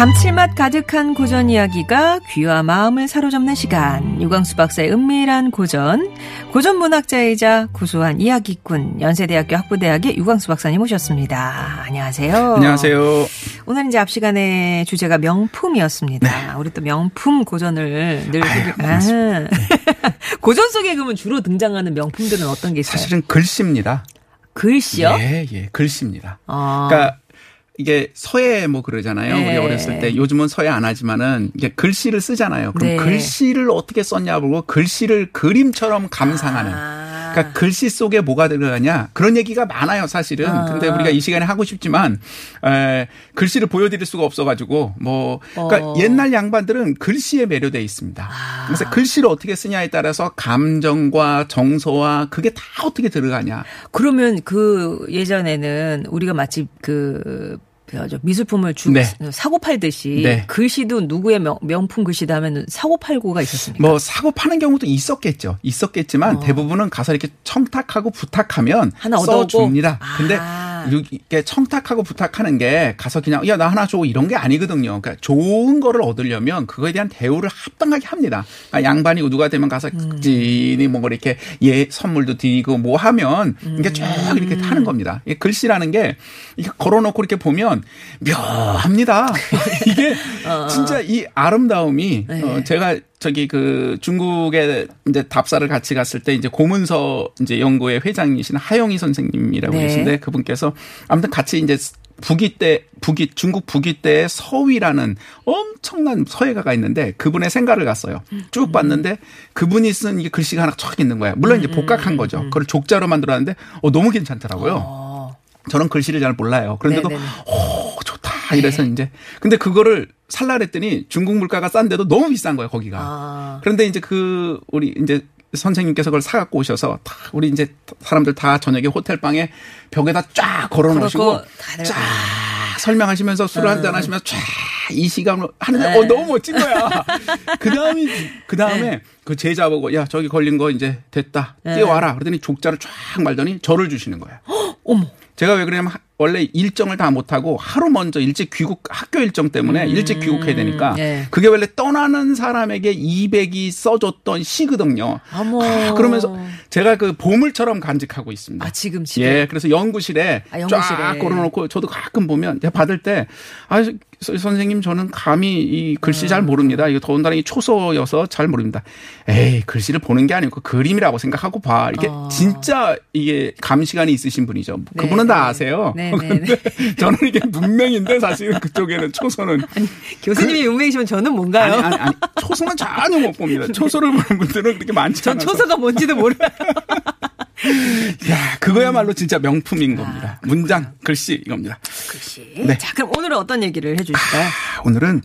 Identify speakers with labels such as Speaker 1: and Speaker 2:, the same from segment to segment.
Speaker 1: 감칠맛 가득한 고전 이야기가 귀와 마음을 사로잡는 시간. 유광수 박사의 은밀한 고전. 고전 문학자이자 구수한 이야기꾼. 연세대학교 학부대학의 유광수 박사님 오셨습니다. 안녕하세요.
Speaker 2: 안녕하세요.
Speaker 1: 오늘 이제 앞 시간에 주제가 명품이었습니다. 우리 또 명품 고전을 늘
Speaker 2: 아유,
Speaker 1: 소개- 아. 고전 속에 그러면 주로 등장하는 명품들은 어떤 게 있어요?
Speaker 2: 사실은 글씨입니다.
Speaker 1: 글씨요?
Speaker 2: 예, 예, 글씨입니다.
Speaker 1: 어.
Speaker 2: 그러니까 이게 서예 뭐 그러잖아요.
Speaker 1: 네.
Speaker 2: 우리 어렸을 때 요즘은 서예 안 하지만은 이게 글씨를 쓰잖아요. 그럼
Speaker 1: 네.
Speaker 2: 글씨를 어떻게 썼냐 보고 글씨를 그림처럼 감상하는.
Speaker 1: 아.
Speaker 2: 그러니까 글씨 속에 뭐가 들어가냐 그런 얘기가 많아요 사실은.
Speaker 1: 아.
Speaker 2: 근데 우리가 이 시간에 하고 싶지만 에, 글씨를 보여드릴 수가 없어가지고 뭐 그러니까
Speaker 1: 어.
Speaker 2: 옛날 양반들은 글씨에 매료돼 있습니다.
Speaker 1: 아.
Speaker 2: 그래서 글씨를 어떻게 쓰냐에 따라서 감정과 정서와 그게 다 어떻게 들어가냐.
Speaker 1: 그러면 그 예전에는 우리가 마치 그저 미술품을 주
Speaker 2: 네.
Speaker 1: 사고 팔듯이
Speaker 2: 네.
Speaker 1: 글씨도 누구의 명, 명품 글씨다 하면 사고 팔고가 있었습니까?
Speaker 2: 뭐 사고 파는 경우도 있었겠죠. 있었겠지만 대부분은 가서 이렇게 청탁하고 부탁하면
Speaker 1: 어. 하나 얻어오고?
Speaker 2: 써줍니다.
Speaker 1: 아.
Speaker 2: 근데 이렇게 청탁하고 부탁하는 게 가서 그냥 야 나 하나 줘 이런 게 아니거든요. 그러니까 좋은 거를 얻으려면 그거에 대한 대우를 합당하게 합니다. 그러니까 양반이 누가 되면 가서
Speaker 1: 음.
Speaker 2: 극진히 뭐 이렇게 예 선물도 드리고 뭐 하면 이게 쭉 이렇게
Speaker 1: 음.
Speaker 2: 타는 겁니다. 이 글씨라는 게 이게 걸어놓고 이렇게 보면 묘합니다. 이게 진짜 이 아름다움이
Speaker 1: 네.
Speaker 2: 어, 제가 저기 그 중국에 이제 답사를 같이 갔을 때 이제 고문서 이제 연구회 회장이신 하영희 선생님이라고
Speaker 1: 네.
Speaker 2: 계신데 그분께서 아무튼 같이 이제 북이 때 북이 중국 북이 때의 서위라는 엄청난 서예가가 있는데 그분의 생가를 갔어요. 쭉 봤는데 그분이 쓴이 글씨가 하나 쫙 있는 거야. 물론 이제 복각한 거죠. 그걸 족자로 만들었는데 어 너무 괜찮더라고요.
Speaker 1: 어.
Speaker 2: 저는 글씨를 잘 몰라요. 그런데도
Speaker 1: 네
Speaker 2: 좋다 이래서 이제 근데 그거를 살라 그랬더니 중국 물가가 싼데도 너무 비싼 거예요 거기가.
Speaker 1: 아.
Speaker 2: 그런데 이제 그 우리 이제 선생님께서 그걸 사갖고 오셔서 다 우리 이제 사람들 다 저녁에 호텔 방에 벽에다 쫙 걸어놓으시고 쫙 설명하시면서 술을 한잔 하시면서 쫙 이 시간을 하는데
Speaker 1: 네.
Speaker 2: 어 너무 멋진 거야. 그 다음에 그 다음에 그 제자 보고 야 저기 걸린 거 이제 됐다
Speaker 1: 네.
Speaker 2: 뛰어와라 그러더니 족자를 쫙 말더니 절을 주시는 거예요.
Speaker 1: 어머.
Speaker 2: 제가 왜 그러냐면 하- 원래 일정을 다 못하고 하루 먼저 일찍 귀국 학교 일정 때문에 일찍 귀국해야 되니까
Speaker 1: 네.
Speaker 2: 그게 원래 떠나는 사람에게 200이 써줬던 시거든요. 아, 그러면서 제가 그 보물처럼 간직하고 있습니다.
Speaker 1: 아 지금 집에
Speaker 2: 예, 그래서 연구실에
Speaker 1: 아, 연구실에.
Speaker 2: 쫙 걸어놓고 저도 가끔 보면 제가 받을 때 아, 서- 선생님 저는 감히 이 글씨
Speaker 1: 아.
Speaker 2: 잘 모릅니다. 이거 더군다나 이 초소여서 잘 모릅니다. 에이 글씨를 보는 게 아니고 그림이라고 생각하고 봐. 이게
Speaker 1: 어.
Speaker 2: 진짜 이게 감시관이 있으신 분이죠.
Speaker 1: 네,
Speaker 2: 그분은 다
Speaker 1: 네.
Speaker 2: 아세요.
Speaker 1: 네, 네,
Speaker 2: 근데 저는 이게 문맹인데 사실은 그쪽에는 초소는
Speaker 1: 교수님이 운명이시면 저는 뭔가요?
Speaker 2: 아니 아니 아니 초소는 전혀 못 봅니다. 초소를 보는 분들은 그렇게 많지
Speaker 1: 전
Speaker 2: 않아서.
Speaker 1: 초서가 뭔지도 모르요
Speaker 2: 야, 그거야말로 진짜 명품인 겁니다. 문장, 글씨 이겁니다.
Speaker 1: 글씨.
Speaker 2: 네.
Speaker 1: 자 그럼 오늘은 어떤 얘기를 해주실까요?
Speaker 2: 아, 오늘은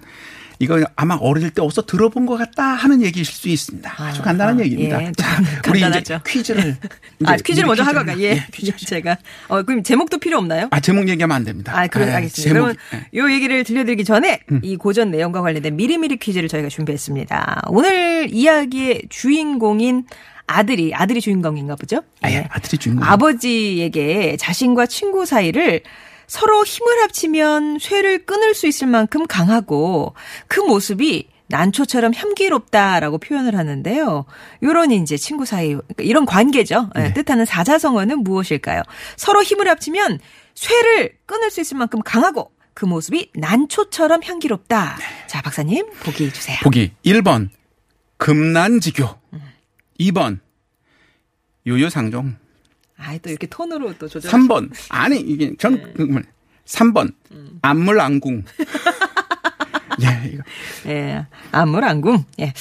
Speaker 2: 이거 아마 어릴 때 어디서 들어본 것 같다 하는 얘기일 수 있습니다. 아주 간단한
Speaker 1: 아,
Speaker 2: 얘기입니다.
Speaker 1: 예,
Speaker 2: 자,
Speaker 1: 좀
Speaker 2: 우리 이제
Speaker 1: 간단하죠.
Speaker 2: 퀴즈를
Speaker 1: 아
Speaker 2: 이제
Speaker 1: 퀴즈를 먼저 하고
Speaker 2: 퀴즈를
Speaker 1: 가. 예.
Speaker 2: 퀴즈.
Speaker 1: 제가 어 그럼 제목도 필요 없나요?
Speaker 2: 아 제목 얘기하면 안 됩니다.
Speaker 1: 아, 그래,
Speaker 2: 아,
Speaker 1: 알겠습니다.
Speaker 2: 제목이-
Speaker 1: 그러면
Speaker 2: 예.
Speaker 1: 요 얘기를 들려드리기 전에 이 고전 내용과 관련된 미리미리 퀴즈를 저희가 준비했습니다. 오늘 이야기의 주인공인 아들이, 아들이 주인공인가 보죠?
Speaker 2: 아,
Speaker 1: 예.
Speaker 2: 예, 아들이 주인공.
Speaker 1: 아버지에게 자신과 친구 사이를 서로 힘을 합치면 쇠를 끊을 수 있을 만큼 강하고 그 모습이 난초처럼 향기롭다라고 표현을 하는데요. 요런 이제 친구 사이 그러니까 이런 관계죠. 예,
Speaker 2: 네.
Speaker 1: 뜻하는 사자성어는 무엇일까요? 서로 힘을 합치면 쇠를 끊을 수 있을 만큼 강하고 그 모습이 난초처럼 향기롭다. 자, 박사님 보기 주세요.
Speaker 2: 보기 1번 금난지교 2번 유유상종
Speaker 1: 아, 또 이렇게 톤으로 또 조절.
Speaker 2: 3번. 아니, 이게 전, 그, 3번. 안물안궁. 예, 이거.
Speaker 1: 예, 안물안궁. 예.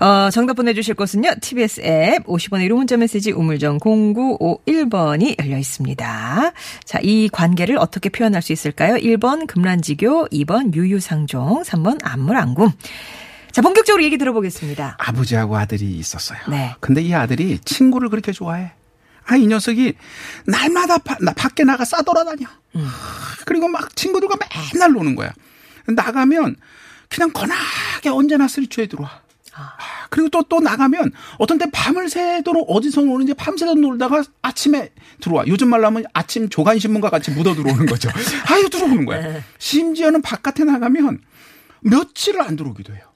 Speaker 1: 어, 정답 보내주실 곳은요, TBS 앱 50원의 1호 문자 메시지 우물정 0951번이 열려 있습니다. 자, 이 관계를 어떻게 표현할 수 있을까요? 1번 금란지교, 2번 유유상종, 3번 안물안궁. 자, 본격적으로 얘기 들어보겠습니다.
Speaker 2: 아버지하고 아들이 있었어요.
Speaker 1: 네.
Speaker 2: 근데 이 아들이 친구를 그렇게 좋아해. 아, 이 녀석이 날마다 바, 나 밖에 나가 싸돌아다녀. 그리고 막 친구들과 맨날 노는 거야. 나가면 그냥 거나게 언제나 술취해 들어와. 아, 그리고 또, 또 나가면 어떤 때 밤을 새도록 어디서 노는지 밤새도록 놀다가 아침에 들어와. 요즘 말로 하면 아침 조간신문과 같이 묻어 들어오는 거죠. 아유, 들어오는 거야. 심지어는 바깥에 나가면 며칠을 안 들어오기도 해요.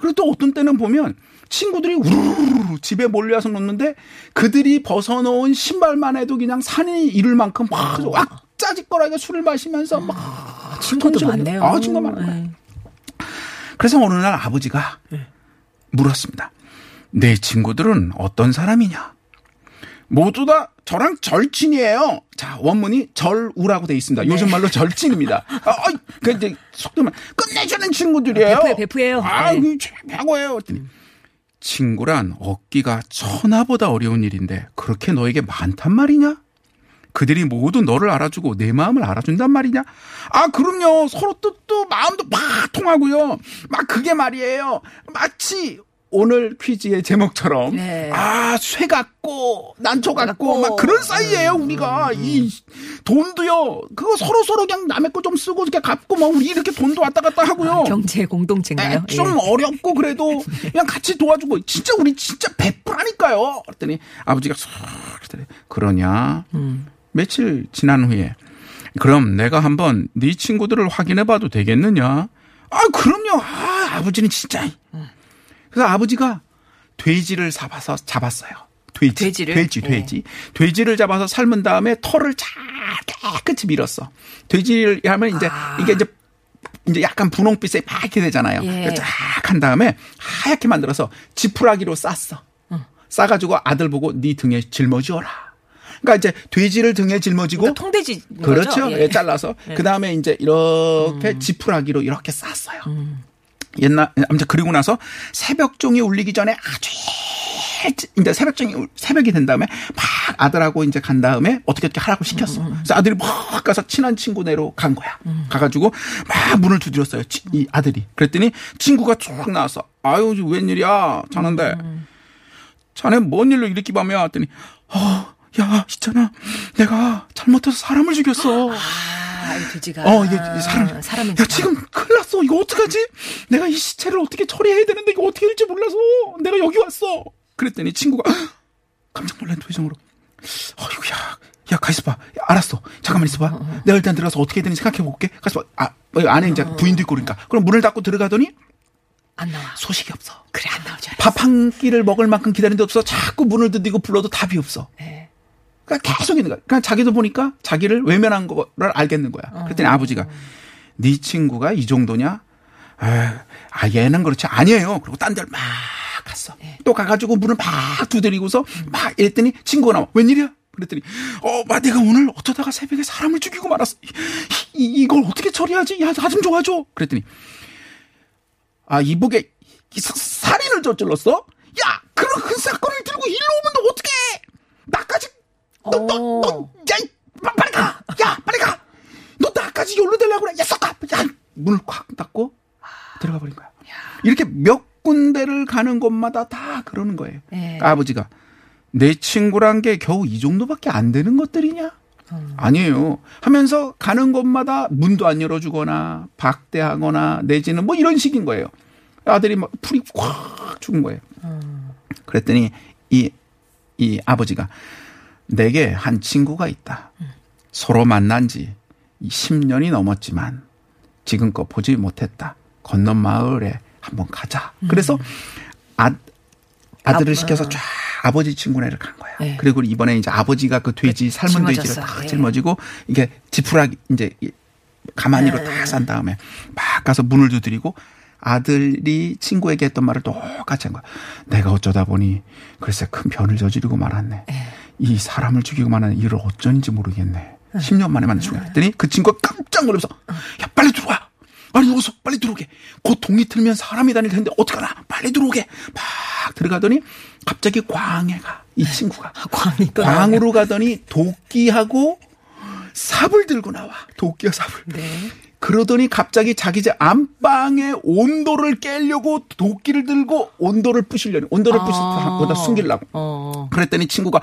Speaker 2: 그리고 또 어떤 때는 보면 친구들이 우르르르 집에 몰려와서 놓는데 그들이 벗어놓은 신발만 해도 그냥 산이 이를 만큼 막 왁짜지껄하게 술을 마시면서 막
Speaker 1: 친구도
Speaker 2: tonsil
Speaker 1: 많네요.
Speaker 2: 아, 친구가 많은 거예요.
Speaker 1: 네.
Speaker 2: 그래서 어느 날 아버지가 물었습니다. 내 친구들은 어떤 사람이냐? 모두 다 저랑 절친이에요. 자, 원문이 절우라고 돼 있습니다. 요즘
Speaker 1: 네.
Speaker 2: 말로 절친입니다. 아, 어이, 그 이제 속도만 끝내주는 친구들이에요.
Speaker 1: 베프예요, 베프예요.
Speaker 2: 아,
Speaker 1: 네.
Speaker 2: 그 최고예요. 그랬더니 친구란 얻기가 천하보다 어려운 일인데 그렇게 너에게 많단 말이냐? 그들이 모두 너를 알아주고 내 마음을 알아준단 말이냐? 아, 그럼요. 서로 뜻도 마음도 막 통하고요. 막 그게 말이에요. 마치 오늘 퀴즈의 제목처럼
Speaker 1: 네.
Speaker 2: 아, 쇠 같고 난초 같고
Speaker 1: 같고.
Speaker 2: 막 그런 사이예요, 우리가. 이 돈도요. 그거 서로 서로 그냥 남의 거 좀 쓰고 이렇게 갚고 막 우리 이렇게 돈도 왔다 갔다 하고요.
Speaker 1: 경제 공동체인가요?
Speaker 2: 에, 좀
Speaker 1: 예.
Speaker 2: 어렵고 그래도 그냥 같이 도와주고 진짜 우리 진짜 베프라니까요. 그랬더니 아버지가 쏙 그랬더니 그러냐?
Speaker 1: 음.
Speaker 2: 며칠 지난 후에 그럼 내가 한번 네 친구들을 확인해 봐도 되겠느냐? 아, 그럼요. 아, 아버지는 진짜. 그래서 아버지가 돼지를 잡아서 잡았어요. 돼지.
Speaker 1: 돼지를?
Speaker 2: 돼지,
Speaker 1: 예.
Speaker 2: 돼지. 돼지를 잡아서 삶은 다음에 털을 잘 깨끗이 밀었어. 돼지를 하면 이제 이게 이제 이제 약간 분홍빛에 막 이렇게 되잖아요.
Speaker 1: 예.
Speaker 2: 쫙한 다음에 하얗게 만들어서 지푸라기로 쌌어. 싸가지고 아들 보고 네 등에 짊어지어라. 그러니까 이제 돼지를 등에 짊어지고
Speaker 1: 그러니까 통돼지
Speaker 2: 그렇죠.
Speaker 1: 예.
Speaker 2: 예, 잘라서 그 다음에 이제 이렇게 지푸라기로 이렇게 쌌어요. 옛날 아무튼 그리고 나서 새벽종이 울리기 전에 아주 이제 새벽종이 울- 새벽이 된 다음에 막 아들하고 이제 간 다음에 어떻게 어떻게 하라고 시켰어. 그래서 아들이 막 가서 친한 친구네로 간 거야. 가가지고 막 문을 두드렸어요. 치- 이 아들이. 그랬더니 친구가 쭉 나왔어. 아유 웬일이야 자는데 자네 뭔 일로 이렇게 밤에 왔더니 어, 야 있잖아 내가 잘못해서 사람을 죽였어.
Speaker 1: 아, 이 돼지가.
Speaker 2: 어, 이게 사람.
Speaker 1: 사람인
Speaker 2: 야, 지금 큰일 났어. 이거 어떡하지? 내가 이 시체를 어떻게 처리해야 되는데 이거 어떻게 될지 몰라서 내가 여기 왔어. 그랬더니 친구가 깜짝 놀란 표정으로 어이구, 야, 야, 가 있어봐. 야, 알았어. 잠깐만 있어봐. 내가 일단 들어가서 어떻게 되는지 생각해 볼게. 가서 아, 어, 안에 이제 부인도 있고 그러니까. 그럼 문을 닫고 들어가더니
Speaker 1: 안 나와.
Speaker 2: 소식이 없어.
Speaker 1: 그래, 안 나오죠.
Speaker 2: 밥한 끼를 먹을 만큼 기다리는데 없어. 자꾸 문을 두드리고 불러도 답이 없어.
Speaker 1: 네.
Speaker 2: 그러니까 계속 있는 거야. 그러니까 자기도 보니까 자기를 외면한 거를 알겠는 거야. 그랬더니 아버지가 네 친구가 이 정도냐? 아 얘는 그렇지 아니에요. 그리고 딴 데를 막 갔어. 또 가가지고 문을 막 두드리고서 막 이랬더니 친구가 나와. 웬일이야? 그랬더니 어, 마 내가 오늘 어쩌다가 새벽에 사람을 죽이고 말았어. 이, 이, 걸 어떻게 처리하지? 야, 나 좀 도와줘. 그랬더니 아 이북에 살인을 저질렀어? 야, 그런 큰 사건을 들고 일로 오면 너 어떻게? 나까지 너, 너, 너, 야, 빨리 가! 야, 빨리 가! 너 나까지 열로 대려고 그래! 야, 썩 가! 야, 문을 콱 닫고 들어가 버린 거야. 이렇게 몇 군데를 가는 곳마다 다 그러는 거예요.
Speaker 1: 예.
Speaker 2: 그러니까 아버지가 내 친구란 게 겨우 이 정도밖에 안 되는 것들이냐? 아니에요. 하면서 가는 곳마다 문도 안 열어주거나 박대하거나 내지는 뭐 이런 식인 거예요. 아들이 막 풀이 콱 죽은 거예요. 그랬더니 이, 이 아버지가 내게 한 친구가 있다. 서로 만난 지 10년이 넘었지만 지금껏 보지 못했다. 건넌 마을에 한번 가자. 그래서 아, 아들을
Speaker 1: 아,
Speaker 2: 시켜서 쫙 아버지 친구네를 간 거야.
Speaker 1: 네.
Speaker 2: 그리고 이번에 이제 아버지가 그 돼지 삶은 돼지를
Speaker 1: 짊어졌어.
Speaker 2: 딱
Speaker 1: 예.
Speaker 2: 짊어지고 이게 지푸라기 이제 이 가마니로
Speaker 1: 네.
Speaker 2: 딱산 다음에 막 가서 문을 두드리고 아들이 친구에게 했던 말을 똑같이 한 거야. 내가 어쩌다 보니 글쎄 큰 변을 저지르고 말았네. 이 사람을 죽이고 만한 일을 어쩐지 모르겠네. 10년 만에 만난 중이야. 그랬더니 그 친구가 깜짝 놀라서 야 빨리 들어와. 아니 어서 빨리 들어오게. 곧 동이 틀면 사람이 다닐 텐데 어떡하나. 빨리 들어오게. 막 들어가더니 갑자기 광해가 이 친구가
Speaker 1: 광이 또
Speaker 2: 광으로 가더니 도끼하고 삽을 들고 나와. 도끼와 삽을.
Speaker 1: 네.
Speaker 2: 그러더니 갑자기 자기 집 안방의 온도를 깨려고 도끼를 들고 온도를 부시려니 온도를
Speaker 1: 아.
Speaker 2: 부시다 숨기려고.
Speaker 1: 어.
Speaker 2: 그랬더니 친구가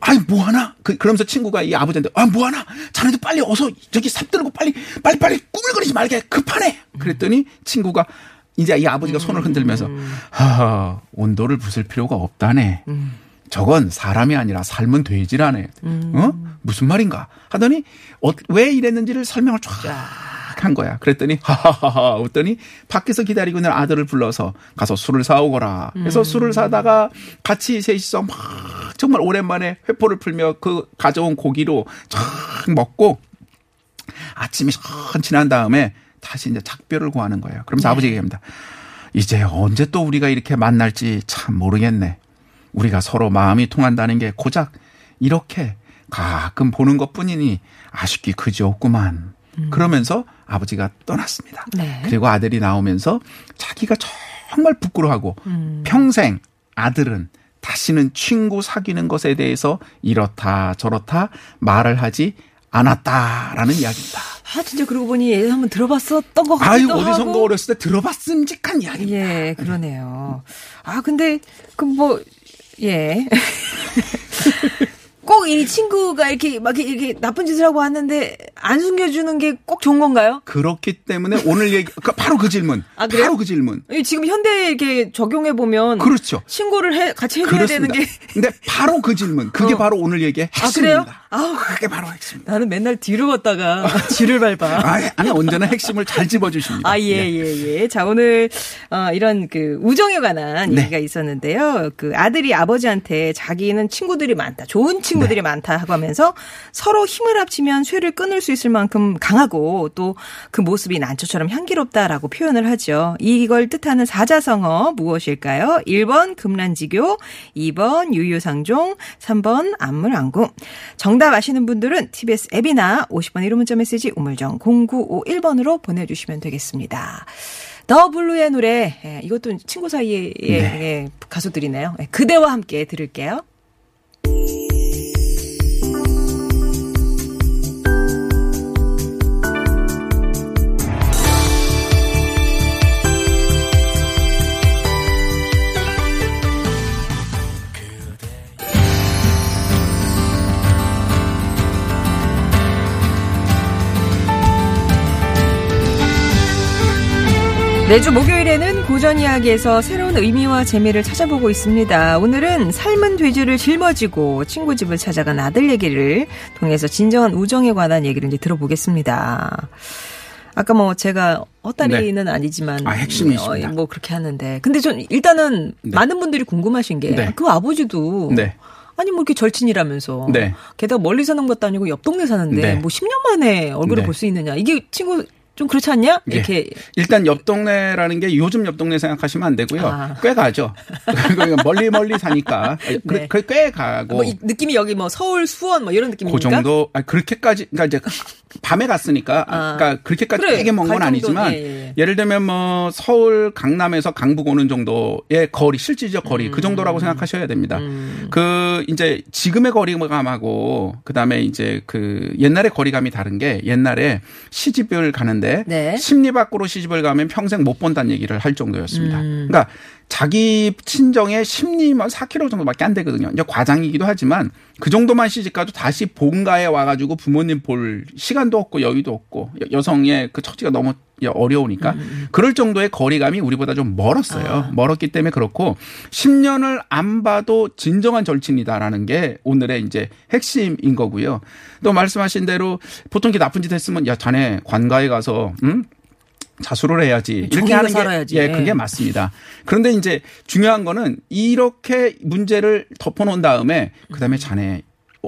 Speaker 2: 아이 뭐 하나? 그, 그러면서 친구가 이 아버지한테 아 뭐 하나? 자네도 빨리 어서 저기 삽 들고 빨리 빨리 빨리 꾸물거리지 말게. 급하네. 그랬더니 친구가 이제 이 아버지가 손을 흔들면서 하하 온도를 부술 필요가 없다네. 저건 사람이 아니라 삶은 돼지라네. 어? 무슨 말인가? 하더니 어, 왜 이랬는지를 설명을 쫙 한 거야. 그랬더니 하하하하 웃더니 밖에서 기다리고 있는 아들을 불러서 가서 술을 사오거라. 그래서 술을 사다가 같이 셋이서 막 정말 오랜만에 회포를 풀며 그 가져온 고기로 쫙 먹고 아침이 션 지난 다음에 다시 이제 작별을 구하는 거예요. 그러면서 아버지가 얘기합니다. 이제 언제 또 우리가 이렇게 만날지 참 모르겠네. 우리가 서로 마음이 통한다는 게 고작 이렇게 가끔 보는 것 뿐이니 아쉽기 그지 없구만. 그러면서 아버지가 떠났습니다.
Speaker 1: 네.
Speaker 2: 그리고 아들이 나오면서 자기가 정말 부끄러워하고 평생 아들은 다시는 친구 사귀는 것에 대해서 이렇다 저렇다 말을 하지 않았다라는 이야기입니다.
Speaker 1: 아 진짜 그러고 보니 예전 한번 들어봤었던 것 같기도
Speaker 2: 아유
Speaker 1: 하고.
Speaker 2: 어디선가 어렸을 때 들어봤음직한 이야기입니다.
Speaker 1: 예, 그러네요. 아, 근데, 그 뭐, 예. 꼭 이 친구가 이렇게 막 이렇게 나쁜 짓을 하고 왔는데 안 숨겨주는 게 꼭 좋은 건가요?
Speaker 2: 그렇기 때문에 오늘 얘기 그 바로 그 질문.
Speaker 1: 아, 그래요?
Speaker 2: 바로 그 질문.
Speaker 1: 이 지금 현대에 이렇게 적용해 보면
Speaker 2: 그렇죠.
Speaker 1: 신고를 해 같이 해줘야 되는
Speaker 2: 그렇습니다.
Speaker 1: 게
Speaker 2: 근데 바로 그 질문. 그게
Speaker 1: 어.
Speaker 2: 바로 오늘 얘기의
Speaker 1: 아,
Speaker 2: 핵심입니다.
Speaker 1: 그래요? 아우.
Speaker 2: 그게 바로 핵심입니다.
Speaker 1: 나는 맨날 뒤로 걷다가 뒤를 밟아.
Speaker 2: 아, 아니 언제나 핵심을 잘 집어주십니다.
Speaker 1: 아, 예, 예, 예. 자, 오늘, 어, 이런 그 우정에 관한
Speaker 2: 네.
Speaker 1: 얘기가 있었는데요. 그 아들이 아버지한테 자기는 친구들이 많다. 좋은 친구들이
Speaker 2: 네.
Speaker 1: 많다 하고 하면서 서로 힘을 합치면 쇠를 끊을 수 있을 만큼 강하고 또 그 모습이 난초처럼 향기롭다라고 표현을 하죠. 이걸 뜻하는 사자성어 무엇일까요? 1번 금란지교, 2번 유유상종, 3번 안물안궁. 정답 아시는 분들은 TBS 앱이나 50번 1호 문자 메시지 우물정 0951번으로 보내주시면 되겠습니다. 더 블루의 노래 예, 이것도 친구 사이의 예, 가수들이네요. 예, 그대와 함께 들을게요. 매주 목요일에는 고전 이야기에서 새로운 의미와 재미를 찾아보고 있습니다. 오늘은 삶은 돼지를 짊어지고 친구 집을 찾아간 아들 얘기를 통해서 진정한 우정에 관한 얘기를 이제 들어보겠습니다. 아까 뭐 제가 헛다리는 아니지만
Speaker 2: 아, 핵심이십니다.
Speaker 1: 어, 뭐 그렇게 하는데 근데 전 일단은
Speaker 2: 네.
Speaker 1: 많은 분들이 궁금하신 게
Speaker 2: 네.
Speaker 1: 그 아버지도
Speaker 2: 네.
Speaker 1: 아니 뭐 이렇게 절친이라면서
Speaker 2: 네.
Speaker 1: 게다가 멀리 사는 것도 아니고 옆 동네 사는데
Speaker 2: 네.
Speaker 1: 뭐 10년 만에 얼굴을
Speaker 2: 네.
Speaker 1: 볼수 있느냐 이게 친구 좀 그렇지 않냐
Speaker 2: 예.
Speaker 1: 이렇게
Speaker 2: 일단 옆 동네라는 게 요즘 옆 동네 생각하시면 안 되고요.
Speaker 1: 아.
Speaker 2: 꽤 가죠. 멀리 멀리 사니까
Speaker 1: 네.
Speaker 2: 그- 꽤 가고
Speaker 1: 뭐이 느낌이 여기 뭐 서울 수원 뭐 이런 느낌입니까?
Speaker 2: 그 정도 아 그렇게까지 그러니까 이제 밤에 갔으니까
Speaker 1: 아.
Speaker 2: 그러니까 그렇게까지
Speaker 1: 그래,
Speaker 2: 되게 먼 건 아니지만
Speaker 1: 예, 예.
Speaker 2: 예를 들면 뭐 서울 강남에서 강북 오는 정도의 거리 실질적 거리
Speaker 1: 음.
Speaker 2: 그 정도라고 생각하셔야 됩니다. 그 이제 지금의 거리감하고 그다음에 이제 그 옛날의 거리감이 다른 게 옛날에 시집을 가는데
Speaker 1: 네.
Speaker 2: 심리 밖으로 시집을 가면 평생 못 본다는 얘기를 할 정도였습니다.
Speaker 1: 음.
Speaker 2: 그러니까 자기 친정의 심리만 4km 정도밖에 안 되거든요. 이제 과장이기도 하지만 그 정도만 시집 가도 다시 본가에 와가지고 부모님 볼 시간도 없고 여유도 없고 여- 여성의 그 처지가 너무 어려우니까 그럴 정도의 거리감이 우리보다 좀 멀었어요. 멀었기 때문에 그렇고 10년을 안 봐도 진정한 절친이다라는 게 오늘의 이제 핵심인 거고요. 또 말씀하신 대로 보통 이렇게 나쁜 짓 했으면 야 자네 관가에 가서 응? 자수를 해야지. 이렇게
Speaker 1: 정의가
Speaker 2: 하는 게
Speaker 1: 살아야지.
Speaker 2: 예, 그게 맞습니다. 그런데 이제 중요한 거는 이렇게 문제를 덮어놓은 다음에 그다음에 자네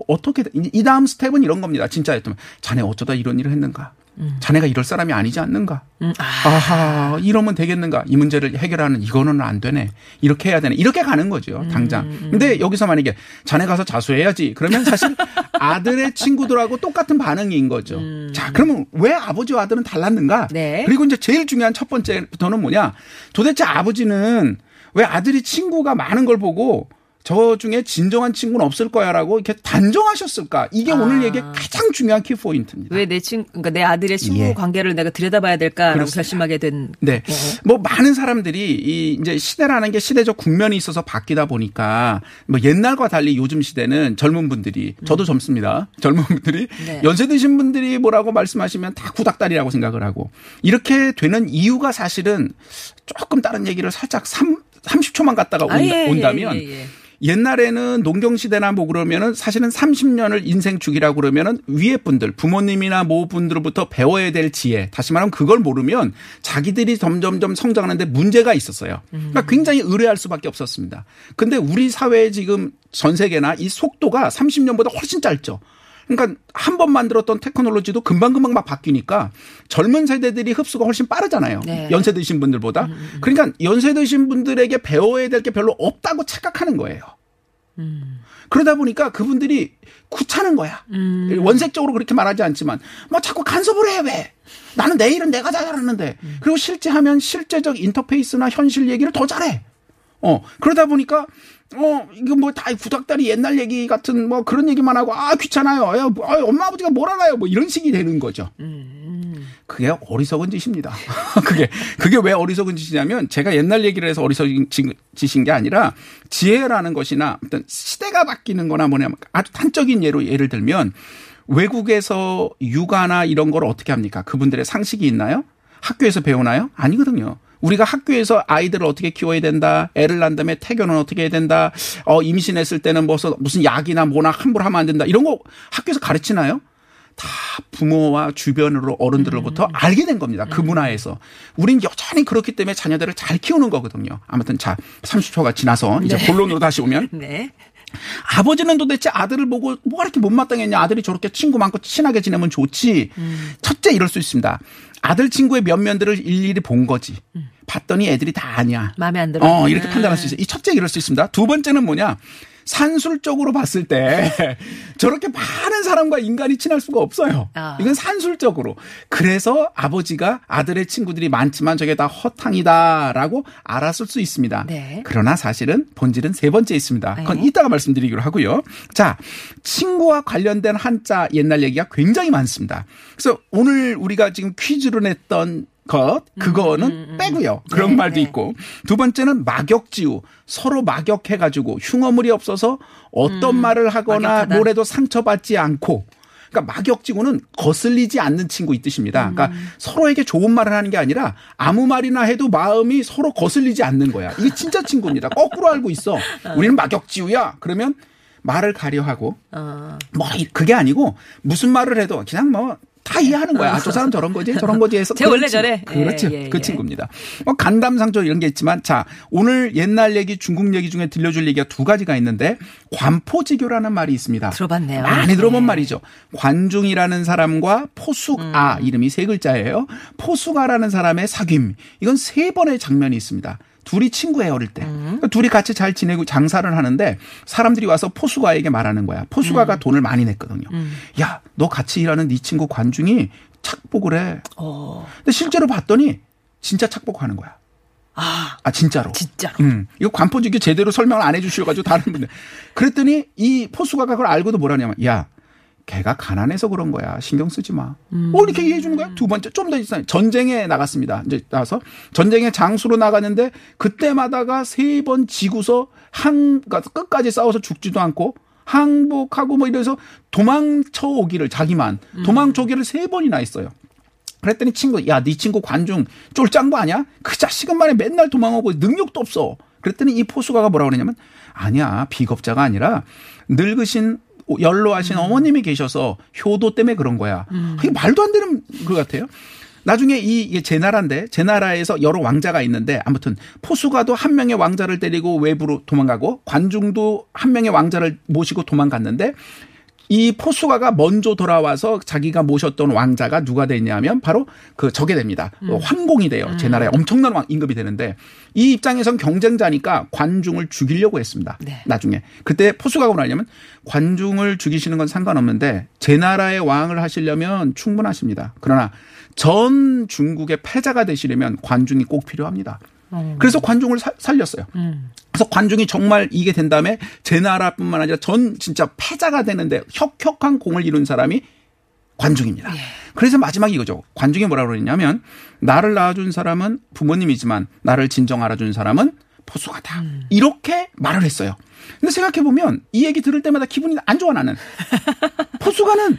Speaker 2: 어떻게 이- 이 다음 스텝은 이런 겁니다. 진짜였다면 자네 어쩌다 이런 일을 했는가? 자네가 이럴 사람이 아니지 않는가?
Speaker 1: 음, 아.
Speaker 2: 아하, 이러면 되겠는가? 이 문제를 해결하는 이거는 안 되네. 이렇게 해야 되네. 이렇게 가는 거죠, 당장. 근데 여기서 만약에 자네 가서 자수해야지. 그러면 사실 아들의 친구들하고 똑같은 반응인 거죠. 자, 그러면 왜 아버지와 아들은 달랐는가?
Speaker 1: 네.
Speaker 2: 그리고 이제 제일 중요한 첫 번째부터는 뭐냐? 도대체 아버지는 왜 아들이 친구가 많은 걸 보고 저 중에 진정한 친구는 없을 거야라고 이렇게 단정하셨을까? 이게
Speaker 1: 아.
Speaker 2: 오늘 얘기의 가장 중요한 키 포인트입니다.
Speaker 1: 왜 내 친, 그러니까 내 아들의 친구
Speaker 2: 예.
Speaker 1: 관계를 내가 들여다봐야 될까라고
Speaker 2: 그렇습니다.
Speaker 1: 결심하게 된.
Speaker 2: 네.
Speaker 1: 어.
Speaker 2: 뭐 많은 사람들이 이 이제 시대라는 게 시대적 국면이 있어서 바뀌다 보니까 뭐 옛날과 달리 요즘 시대는 젊은 분들이 저도 젊습니다. 젊은 분들이
Speaker 1: 음. 네.
Speaker 2: 연세 드신 분들이 뭐라고 말씀하시면 다 구닥다리라고 생각을 하고 이렇게 되는 이유가 사실은 조금 다른 얘기를 살짝 3 30초만 갔다가 온다,
Speaker 1: 아, 예, 예, 예, 예.
Speaker 2: 옛날에는 농경 시대나 뭐 그러면은 사실은 30년을 인생 주기라고 그러면은 위에 분들 부모님이나 모 분들로부터 배워야 될 지혜 다시 말하면 그걸 모르면 자기들이 점점점 성장하는데 문제가 있었어요. 그러니까 굉장히 의뢰할 수밖에 없었습니다. 근데 우리 사회에 지금 전 세계나 이 속도가 30년보다 훨씬 짧죠. 그러니까 한 번 만들었던 테크놀로지도 금방금방 막 바뀌니까 젊은 세대들이 흡수가 훨씬 빠르잖아요.
Speaker 1: 네.
Speaker 2: 연세 드신 분들보다. 그러니까 연세 드신 분들에게 배워야 될 게 별로 없다고 착각하는 거예요. 그러다 보니까 그분들이 귀찮은 거야. 원색적으로 그렇게 말하지 않지만 뭐 자꾸 간섭을 해 왜? 나는 내 일은 내가 잘하는데. 그리고 실제 하면 실제적 인터페이스나 현실 얘기를 더 잘해. 어 그러다 보니까 어 이거 뭐 다 구닥다리 옛날 얘기 같은 뭐 그런 얘기만 하고 아 귀찮아요. 야, 뭐, 아, 엄마 아버지가 뭘 알아요? 뭐 이런 식이 되는 거죠. 그게 어리석은 짓입니다. 그게 그게 왜 어리석은 짓이냐면 제가 옛날 얘기를 해서 어리석은 짓- 짓인 게 아니라 지혜라는 것이나 어떤 시대가 바뀌는 거나 뭐냐면 아주 단적인 예로 예를 들면 외국에서 육아나 이런 걸 어떻게 합니까? 그분들의 상식이 있나요? 학교에서 배우나요? 아니거든요. 우리가 학교에서 아이들을 어떻게 키워야 된다, 애를 낳은 다음에 태교는 어떻게 해야 된다, 어, 임신했을 때는 무슨, 무슨 약이나 뭐나 함부로 하면 안 된다, 이런 거 학교에서 가르치나요? 다 부모와 주변으로 어른들로부터 알게 된 겁니다. 그 문화에서. 우린 여전히 그렇기 때문에 자녀들을 잘 키우는 거거든요. 아무튼 자, 30초가 지나서 이제 본론으로 다시 오면
Speaker 1: 네.
Speaker 2: 아버지는 도대체 아들을 보고 뭐가 이렇게 못마땅했냐. 아들이 저렇게 친구 많고 친하게 지내면 좋지. 첫째 이럴 수 있습니다. 아들 친구의 면면들을 일일이 본 거지. 봤더니 애들이 다 아니야.
Speaker 1: 마음에 안 들어.
Speaker 2: 어, 이렇게
Speaker 1: 네.
Speaker 2: 판단할 수 있어요. 이 첫째 이럴 수 있습니다. 두 번째는 뭐냐? 산술적으로 봤을 때 저렇게 많은 사람과 인간이 친할 수가 없어요.
Speaker 1: 아.
Speaker 2: 이건 산술적으로. 그래서 아버지가 아들의 친구들이 많지만 저게 다 허탕이다라고 알았을 수 있습니다.
Speaker 1: 네.
Speaker 2: 그러나 사실은 본질은 세 번째 있습니다. 그건
Speaker 1: 네.
Speaker 2: 이따가 말씀드리기로 하고요. 자, 친구와 관련된 한자 옛날 얘기가 굉장히 많습니다. 그래서 오늘 우리가 지금 퀴즈로 냈던 것 그거는 빼고요. 그런
Speaker 1: 네,
Speaker 2: 말도
Speaker 1: 네.
Speaker 2: 있고 두 번째는 막역지우 서로 막역해가지고 흉어물이 없어서 어떤 말을 하거나
Speaker 1: 막역하다.
Speaker 2: 뭐래도 상처받지 않고 그러니까 막역지구는 거슬리지 않는 친구 이 뜻입니다. 그러니까 서로에게 좋은 말을 하는 게 아니라 아무 말이나 해도 마음이 서로 거슬리지 않는 거야. 이게 진짜 친구입니다. 거꾸로 알고 있어. 우리는 막역지우야. 그러면 말을 가려하고
Speaker 1: 어.
Speaker 2: 뭐 이- 그게 아니고 무슨 말을 해도 그냥 뭐 다 이해하는 거야. 아, 저 사람 저런 거지, 저런 거지 해서.
Speaker 1: 쟤
Speaker 2: 그런
Speaker 1: 원래. 저래.
Speaker 2: 그렇죠.
Speaker 1: 예, 예,
Speaker 2: 그
Speaker 1: 예.
Speaker 2: 친구입니다. 뭐 간담상조 이런 게 있지만 자 오늘 옛날 얘기, 중국 얘기 중에 들려줄 얘기가 두 가지가 있는데 관포지교라는 말이 있습니다.
Speaker 1: 들어봤네요.
Speaker 2: 많이 들어본
Speaker 1: 네.
Speaker 2: 말이죠. 관중이라는 사람과 포수아
Speaker 1: 음.
Speaker 2: 이름이 세 글자예요. 포수가라는 사람의 사귐 이건 세 번의 장면이 있습니다. 둘이 친구예요 어릴 때.
Speaker 1: 음.
Speaker 2: 그러니까 둘이 같이 잘 지내고 장사를 하는데 사람들이 와서 포수가에게 말하는 거야.
Speaker 1: 음.
Speaker 2: 포수가가 돈을 많이 냈거든요. 야, 너 같이 일하는 네 친구 관중이 착복을 해.
Speaker 1: 어.
Speaker 2: 근데 실제로 봤더니 진짜 착복하는 거야.
Speaker 1: 아,
Speaker 2: 아 진짜로.
Speaker 1: 진짜로.
Speaker 2: 음, 이거 관포지기 제대로 설명을 안 해주셔가지고 다른 분들. 그랬더니 이 포수가가 그걸 알고도 뭐라냐면, 야, 걔가 가난해서 그런 거야. 신경 쓰지 마. 어, 이렇게 얘기해 주는 거야. 두 번째, 좀더 있어요. 전쟁에 나갔습니다. 이제 나서 전쟁에 장수로 나갔는데 그때마다가 세 번 지고서 한, 그러니까 끝까지 싸워서 죽지도 않고 항복하고 뭐 이래서 도망쳐 오기를 자기만 도망쳐 오기를 세 번이나 했어요. 그랬더니 친구, 야, 네 친구 관중 쫄짱 거 아니야? 그 자식은 말에 맨날 도망오고 능력도 없어. 그랬더니 이 포수가가 뭐라고 그러냐면, 아니야, 비겁자가 아니라 늙으신 연로하신 어머님이 계셔서 효도 때문에 그런 거야. 이게 말도 안 되는 것 같아요. 나중에 이, 이게 제 나라인데, 제 나라에서 여러 왕자가 있는데, 아무튼, 포수가도 한 명의 왕자를 데리고 외부로 도망가고, 관중도 한 명의 왕자를 모시고 도망갔는데, 이 포수가가 먼저 돌아와서 자기가 모셨던 왕자가 누가 됐냐면 바로 그 저게 됩니다. 어, 황공이 돼요. 제 나라에 엄청난 왕 임금이 되는데 이 입장에선 경쟁자니까 관중을 죽이려고 했습니다.
Speaker 1: 네.
Speaker 2: 나중에 그때 포수가가 뭐냐면 관중을 죽이시는 건 상관없는데 제 나라의 왕을 하시려면 충분하십니다. 그러나 전 중국의 패자가 되시려면 관중이 꼭 필요합니다. 그래서 관중을 사- 살렸어요. 그래서 관중이 정말 이게 된 다음에 제 나라뿐만 아니라 전 진짜 패자가 되는데 혁혁한 공을 이룬 사람이 관중입니다. 그래서 마지막에 이거죠. 관중이 뭐라 그러냐면 나를 낳아준 사람은 부모님이지만 나를 진정 알아준 사람은 포수가다. 이렇게 말을 했어요. 근데 생각해 보면 이 얘기 들을 때마다 기분이 안 좋아 나는. 포수가는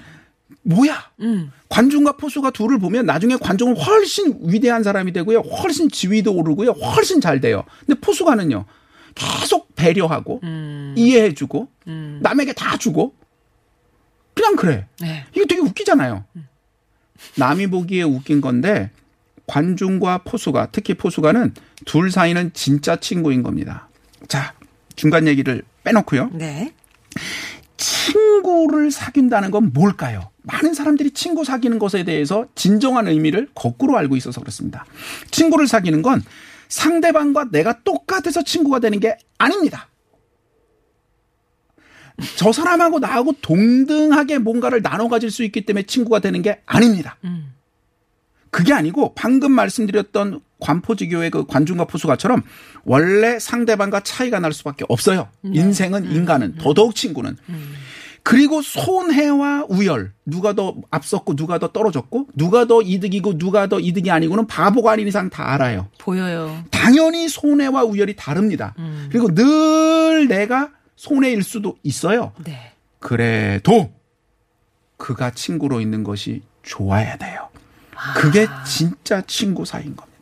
Speaker 2: 뭐야? 관중과 포수가 둘을 보면 나중에 관중은 훨씬 위대한 사람이 되고요. 훨씬 지위도 오르고요. 훨씬 잘 돼요. 근데 포수가는요. 계속 배려하고 이해해주고 남에게 다 주고 그냥 그래.
Speaker 1: 네.
Speaker 2: 이거 되게 웃기잖아요. 남이 보기에 웃긴 건데 관중과 포수가 특히 포수가는 둘 사이는 진짜 친구인 겁니다. 자 중간 얘기를 빼놓고요.
Speaker 1: 네.
Speaker 2: 친구를 사귄다는 건 뭘까요? 많은 사람들이 친구 사귀는 것에 대해서 진정한 의미를 거꾸로 알고 있어서 그렇습니다. 친구를 사귀는 건 상대방과 내가 똑같아서 친구가 되는 게 아닙니다. 저 사람하고 나하고 동등하게 뭔가를 나눠 가질 수 있기 때문에 친구가 되는 게 아닙니다. 그게 아니고 방금 말씀드렸던 관포지교의 그 관중과 포수가처럼 원래 상대방과 차이가 날 수밖에 없어요. 인생은 인간은 더더욱 친구는. 그리고 손해와 우열 누가 더 앞섰고 누가 더 떨어졌고 누가 더 이득이고 누가 더 이득이 아니고는 바보가 아닌 이상 다 알아요.
Speaker 1: 보여요.
Speaker 2: 당연히 손해와 우열이 다릅니다. 그리고 늘 내가 손해일 수도 있어요.
Speaker 1: 네.
Speaker 2: 그래도 그가 친구로 있는 것이 좋아야 돼요. 그게 진짜 친구 사이인 겁니다.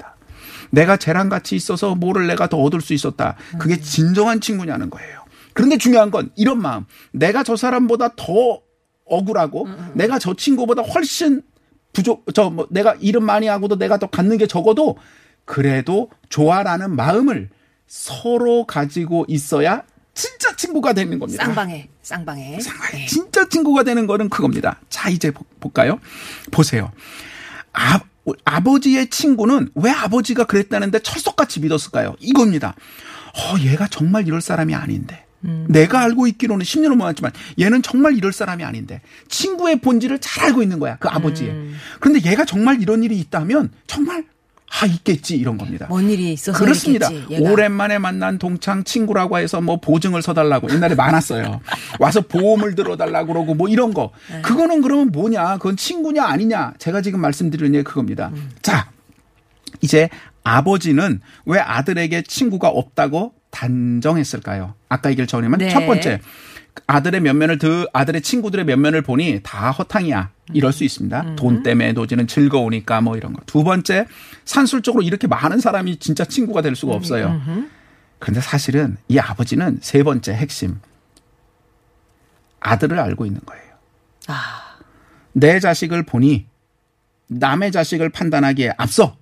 Speaker 2: 내가 쟤랑 같이 있어서 뭐를 내가 더 얻을 수 있었다. 그게 진정한 친구냐는 거예요. 그런데 중요한 건 이런 마음. 내가 저 사람보다 더 억울하고 내가 저 친구보다 훨씬 부족, 저 뭐 내가 일은 많이 하고도 내가 더 갖는 게 적어도 그래도 좋아라는 마음을 서로 가지고 있어야 진짜 친구가 되는 겁니다.
Speaker 1: 쌍방에, 쌍방에. 네.
Speaker 2: 진짜 친구가 되는 거는 그겁니다. 자, 이제 보- 볼까요? 보세요. 아, 아버지의 친구는 왜 아버지가 그랬다는데 철석같이 믿었을까요? 이겁니다. 어, 얘가 정말 이럴 사람이 아닌데. 내가 알고 있기로는 10년을 모았지만 얘는 정말 이럴 사람이 아닌데 친구의 본질을 잘 알고 있는 거야 그 아버지의 그런데 얘가 정말 이런 일이 있다면 정말 아 있겠지 이런 겁니다
Speaker 1: 뭔 일이 있어서
Speaker 2: 그렇습니다. 오랜만에 만난 동창 친구라고 해서 뭐 보증을 서달라고 옛날에 많았어요. 와서 보험을 들어달라고 그러고 뭐 이런 거.
Speaker 1: 네.
Speaker 2: 그거는 그러면 뭐냐? 그건 친구냐 아니냐? 제가 지금 말씀드리는 게 그겁니다.
Speaker 1: 음.
Speaker 2: 자, 이제 아버지는 왜 아들에게 친구가 없다고 단정했을까요? 아까 얘기를 전하면
Speaker 1: 네.
Speaker 2: 첫 번째 아들의 면면을 드 아들의 친구들의 면면을 보니 다 허탕이야. 이럴 수 있습니다.
Speaker 1: 음.
Speaker 2: 돈 때문에 노지는 즐거우니까 뭐 이런 거. 두 번째 산술적으로 이렇게 많은 사람이 진짜 친구가 될
Speaker 1: 음,
Speaker 2: 수가 없어요. 그런데 사실은 이 아버지는 세 번째 핵심 아들을 알고 있는 거예요.
Speaker 1: 아,
Speaker 2: 내 자식을 보니 남의 자식을 판단하기에 앞서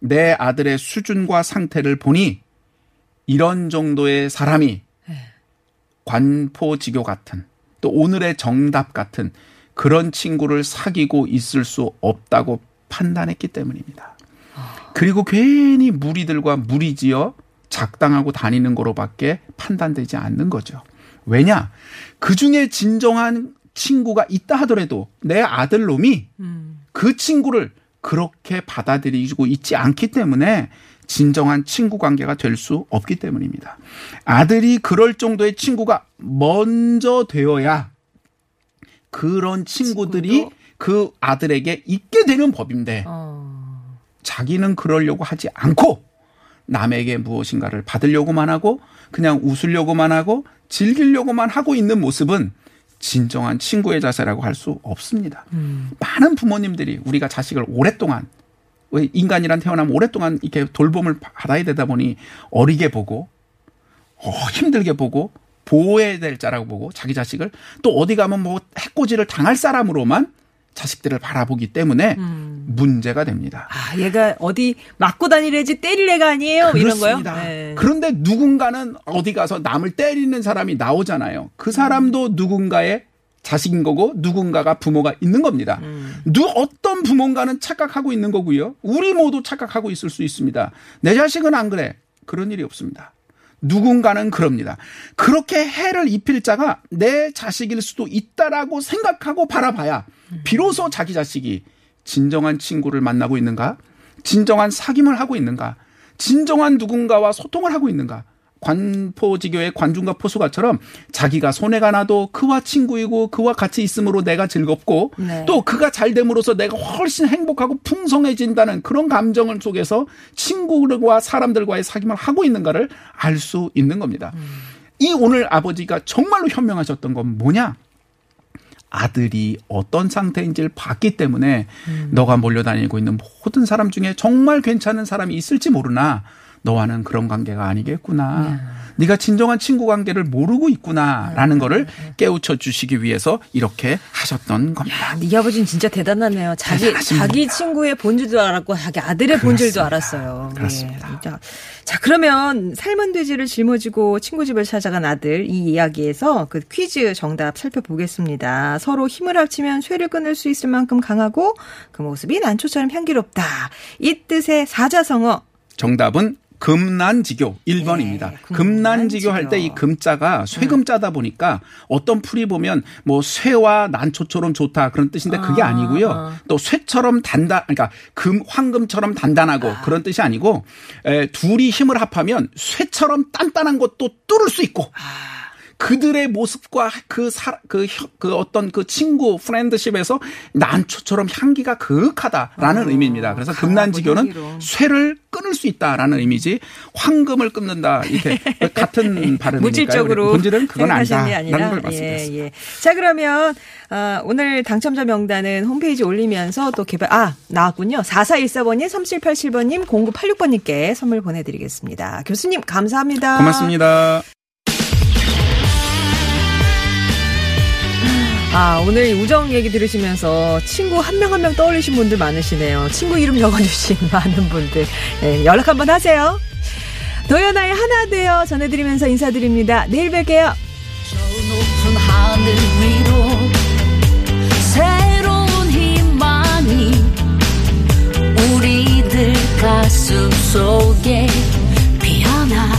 Speaker 2: 내 아들의 수준과 상태를 보니 이런 정도의 사람이 관포지교 같은 또 오늘의 정답 같은 그런 친구를 사귀고 있을 수 없다고 판단했기 때문입니다. 그리고 괜히 무리들과 무리지어 작당하고 다니는 거로밖에 판단되지 않는 거죠. 왜냐? 그 중에 진정한 친구가 있다 하더라도 내 아들 놈이 그 친구를 그렇게 받아들이고 있지 않기 때문에 진정한 친구 관계가 될 수 없기 때문입니다. 아들이 그럴 정도의 친구가 먼저 되어야 그런 친구들이 그 아들에게 있게 되는 법인데
Speaker 1: 어.
Speaker 2: 자기는 그러려고 하지 않고 남에게 무엇인가를 받으려고만 하고 그냥 웃으려고만 하고 즐기려고만 하고 있는 모습은 진정한 친구의 자세라고 할 수 없습니다. 많은 부모님들이 우리가 자식을 오랫동안 왜 인간이란 태어나면 오랫동안 이렇게 돌봄을 받아야 되다 보니 어리게 보고 어, 힘들게 보고 보호해야 될 자라고 보고 자기 자식을 또 어디 가면 뭐 해코지를 당할 사람으로만 자식들을 바라보기 때문에 문제가 됩니다.
Speaker 1: 아, 얘가 어디 맞고 다니래지 때릴 애가 아니에요? 이런 거요?
Speaker 2: 그렇습니다.
Speaker 1: 네.
Speaker 2: 그런데 누군가는 어디 가서 남을 때리는 사람이 나오잖아요. 그 사람도 누군가의 자식인 거고 누군가가 부모가 있는 겁니다.
Speaker 1: 음.
Speaker 2: 누 어떤 부모인가는 착각하고 있는 거고요. 우리 모두 착각하고 있을 수 있습니다. 내 자식은 안 그래. 그런 일이 없습니다. 누군가는 그럽니다. 그렇게 해를 입힐 자가 내 자식일 수도 있다라고 생각하고 바라봐야 비로소 자기 자식이 진정한 친구를 만나고 있는가? 진정한 사귐을 하고 있는가? 진정한 누군가와 소통을 하고 있는가? 관포지교의 관중과 포수가처럼 자기가 손해가 나도 그와 친구이고 그와 같이 있음으로 내가 즐겁고
Speaker 1: 네.
Speaker 2: 또 그가 잘 됨으로써 내가 훨씬 행복하고 풍성해진다는 그런 감정을 속에서 친구들과 사람들과의 사귐을 하고 있는가를 알 수 있는 겁니다. 이 오늘 아버지가 정말로 현명하셨던 건 뭐냐? 아들이 어떤 상태인지를 봤기 때문에 너가 몰려다니고 있는 모든 사람 중에 정말 괜찮은 사람이 있을지 모르나 너와는 그런 관계가 아니겠구나. 네가 진정한 친구 관계를 모르고 있구나라는 거를 깨우쳐 주시기 위해서 이렇게 하셨던 겁니다.
Speaker 1: 야, 네 아버지는 진짜 대단하네요. 자기. 자기 친구의 본질도 알았고 자기 아들의 본질도 알았어요.
Speaker 2: 그렇습니다.
Speaker 1: 예. 자 그러면 삶은 돼지를 짊어지고 친구 집을 찾아간 아들 이 이야기에서 그 퀴즈 정답 살펴보겠습니다. 서로 힘을 합치면 쇠를 끊을 수 있을 만큼 강하고 그 모습이 난초처럼 향기롭다. 이 뜻의 사자성어
Speaker 2: 정답은 금난지교 1번입니다.
Speaker 1: 네,
Speaker 2: 금난지교 할 때 이. 금자가 쇠금자다 보니까 어떤 풀이 보면 뭐 쇠와 난초처럼 좋다 그런 뜻인데 그게
Speaker 1: 아.
Speaker 2: 아니고요. 또 쇠처럼 단단 그러니까 금 황금처럼 단단하고 그런 뜻이 아니고 에, 둘이 힘을 합하면 쇠처럼 단단한 것도 뚫을 수 있고
Speaker 1: 아.
Speaker 2: 그들의 모습과 그, 사, 그, 혀- 그 어떤 그 친구, 프렌드십에서 난초처럼 향기가 그윽하다라는 의미입니다. 그래서
Speaker 1: 강하고
Speaker 2: 금난지교는
Speaker 1: 향기로운.
Speaker 2: 쇠를 끊을 수 있다라는 의미지 황금을 끊는다. 이렇게 같은 발음이니까
Speaker 1: 물질적으로
Speaker 2: 본질은 그건 아니다라는 걸 말씀드렸습니다.
Speaker 1: 예, 예. 자 그러면 어, 오늘 당첨자 명단은 홈페이지 올리면서 또 개발 아 나왔군요. 4414번님, 3787번님, 0986번님께 선물 보내드리겠습니다. 교수님 감사합니다.
Speaker 2: 고맙습니다.
Speaker 1: 아, 오늘 우정 얘기 들으시면서 친구 한 명 한명 한 명 떠올리신 분들 많으시네요. 친구 이름 적어주신 많은 분들. 네, 연락 한번 하세요. 도연아의 하나 되어 전해드리면서 인사드립니다. 내일 뵐게요.
Speaker 3: 새로운 희망이 우리들 가슴 속에 피어나